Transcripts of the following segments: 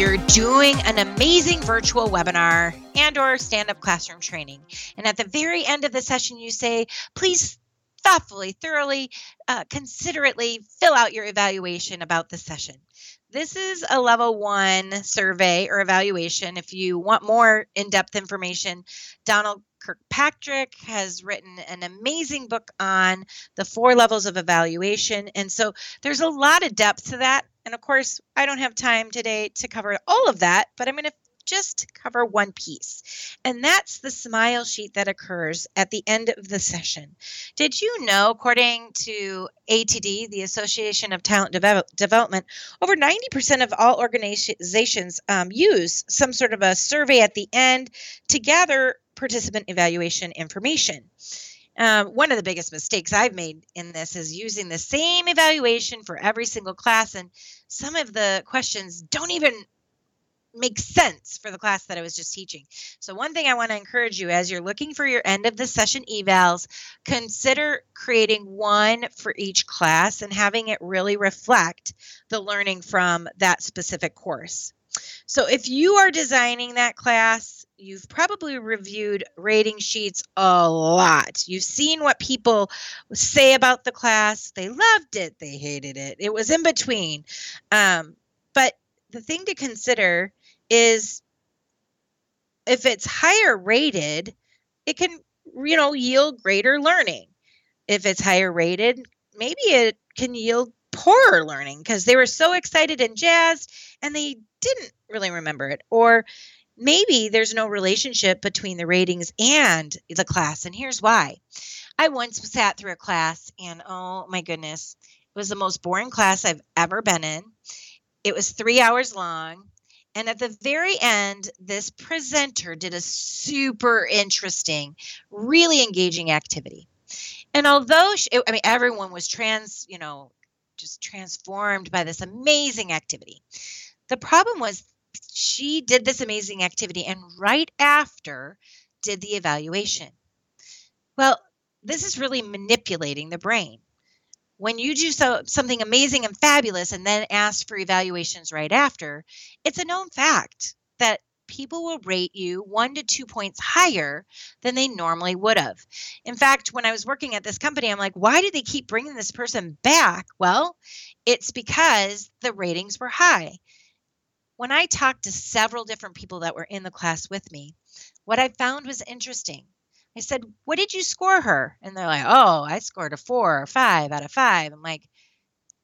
you're doing an amazing virtual webinar and or stand-up classroom training. And at the very end of the session, you say, please thoughtfully, thoroughly, uh, considerately fill out your evaluation about the session. This is a level one survey or evaluation. If you want more in depth information, Donald Kirkpatrick has written an amazing book on the four levels of evaluation. And so there's a lot of depth to that. And of course, I don't have time today to cover all of that, but I'm going to just cover one piece, and that's the smile sheet that occurs at the end of the session. Did you know, according to ATD, the Association of Talent Development, over 90% of all organizations um, use some sort of a survey at the end to gather participant evaluation information. Um, one of the biggest mistakes I've made in this is using the same evaluation for every single class, and some of the questions don't even make sense for the class that I was just teaching. So, one thing I want to encourage you as you're looking for your end of the session evals, consider creating one for each class and having it really reflect the learning from that specific course. So, if you are designing that class, you've probably reviewed rating sheets a lot. You've seen what people say about the class. They loved it, they hated it, it was in between. Um, but the thing to consider is if it's higher rated, it can, you know, yield greater learning. If it's higher rated, maybe it can yield poorer learning because they were so excited and jazzed and they didn't really remember it. Or maybe there's no relationship between the ratings and the class. And here's why. I once sat through a class and oh my goodness, it was the most boring class I've ever been in. It was three hours long. And at the very end, this presenter did a super interesting, really engaging activity. And although, she, I mean, everyone was trans, you know, just transformed by this amazing activity. The problem was she did this amazing activity and right after did the evaluation. Well, this is really manipulating the brain when you do so, something amazing and fabulous and then ask for evaluations right after, it's a known fact that people will rate you one to two points higher than they normally would have. In fact, when I was working at this company, I'm like, why do they keep bringing this person back? Well, it's because the ratings were high. When I talked to several different people that were in the class with me, what I found was interesting. I said, What did you score her? And they're like, Oh, I scored a four or five out of five. I'm like,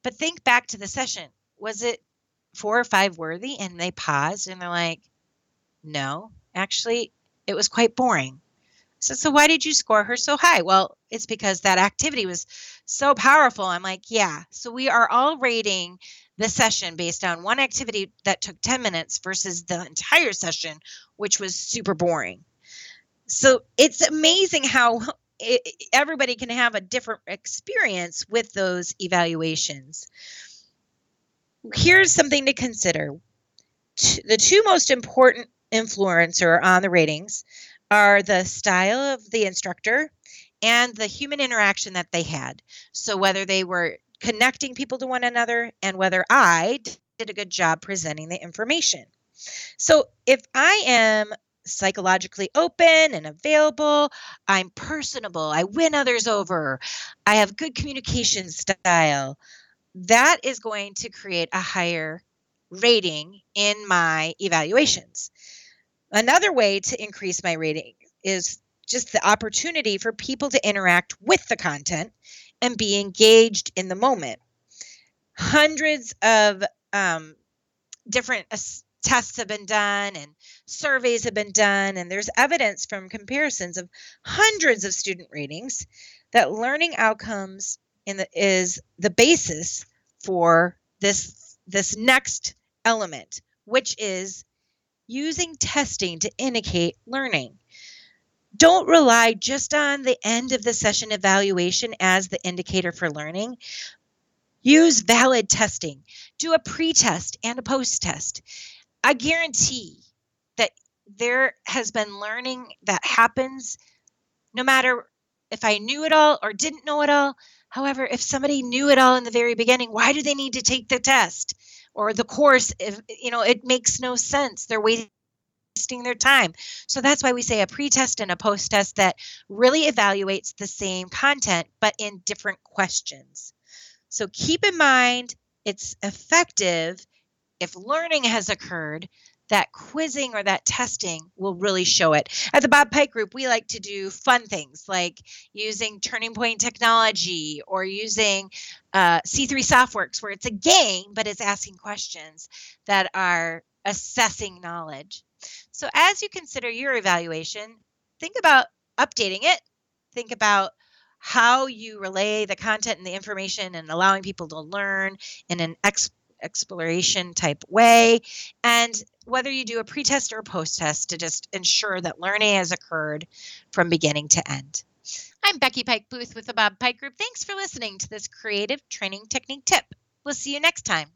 But think back to the session. Was it four or five worthy? And they paused and they're like, No, actually, it was quite boring. So, so why did you score her so high? Well, it's because that activity was so powerful. I'm like, yeah. So we are all rating the session based on one activity that took 10 minutes versus the entire session, which was super boring so it's amazing how it, everybody can have a different experience with those evaluations. Here's something to consider. The two most important influencer on the ratings are the style of the instructor and the human interaction that they had. So whether they were connecting people to one another and whether I did a good job presenting the information. So if I am psychologically open and available. I'm personable. I win others over. I have good communication style. That is going to create a higher rating in my evaluations. Another way to increase my rating is just the opportunity for people to interact with the content and be engaged in the moment. Hundreds of um, different tests have been done and surveys have been done, and there's evidence from comparisons of hundreds of student ratings that learning outcomes the, is the basis for this this next element, which is using testing to indicate learning. Don't rely just on the end of the session evaluation as the indicator for learning. Use valid testing. Do a pre test and a post test. I guarantee that there has been learning that happens no matter if I knew it all or didn't know it all. However, if somebody knew it all in the very beginning, why do they need to take the test? or the course if you know it makes no sense they're wasting their time so that's why we say a pre-test and a post-test that really evaluates the same content but in different questions so keep in mind it's effective if learning has occurred that quizzing or that testing will really show it. At the Bob Pike Group, we like to do fun things like using Turning Point technology or using uh, C3 Softworks, where it's a game, but it's asking questions that are assessing knowledge. So as you consider your evaluation, think about updating it. Think about how you relay the content and the information and allowing people to learn in an ex- exploration type way. And whether you do a pre-test or a post-test to just ensure that learning has occurred from beginning to end. I'm Becky Pike Pluth with the Bob Pike Group. Thanks for listening to this creative training technique tip. We'll see you next time.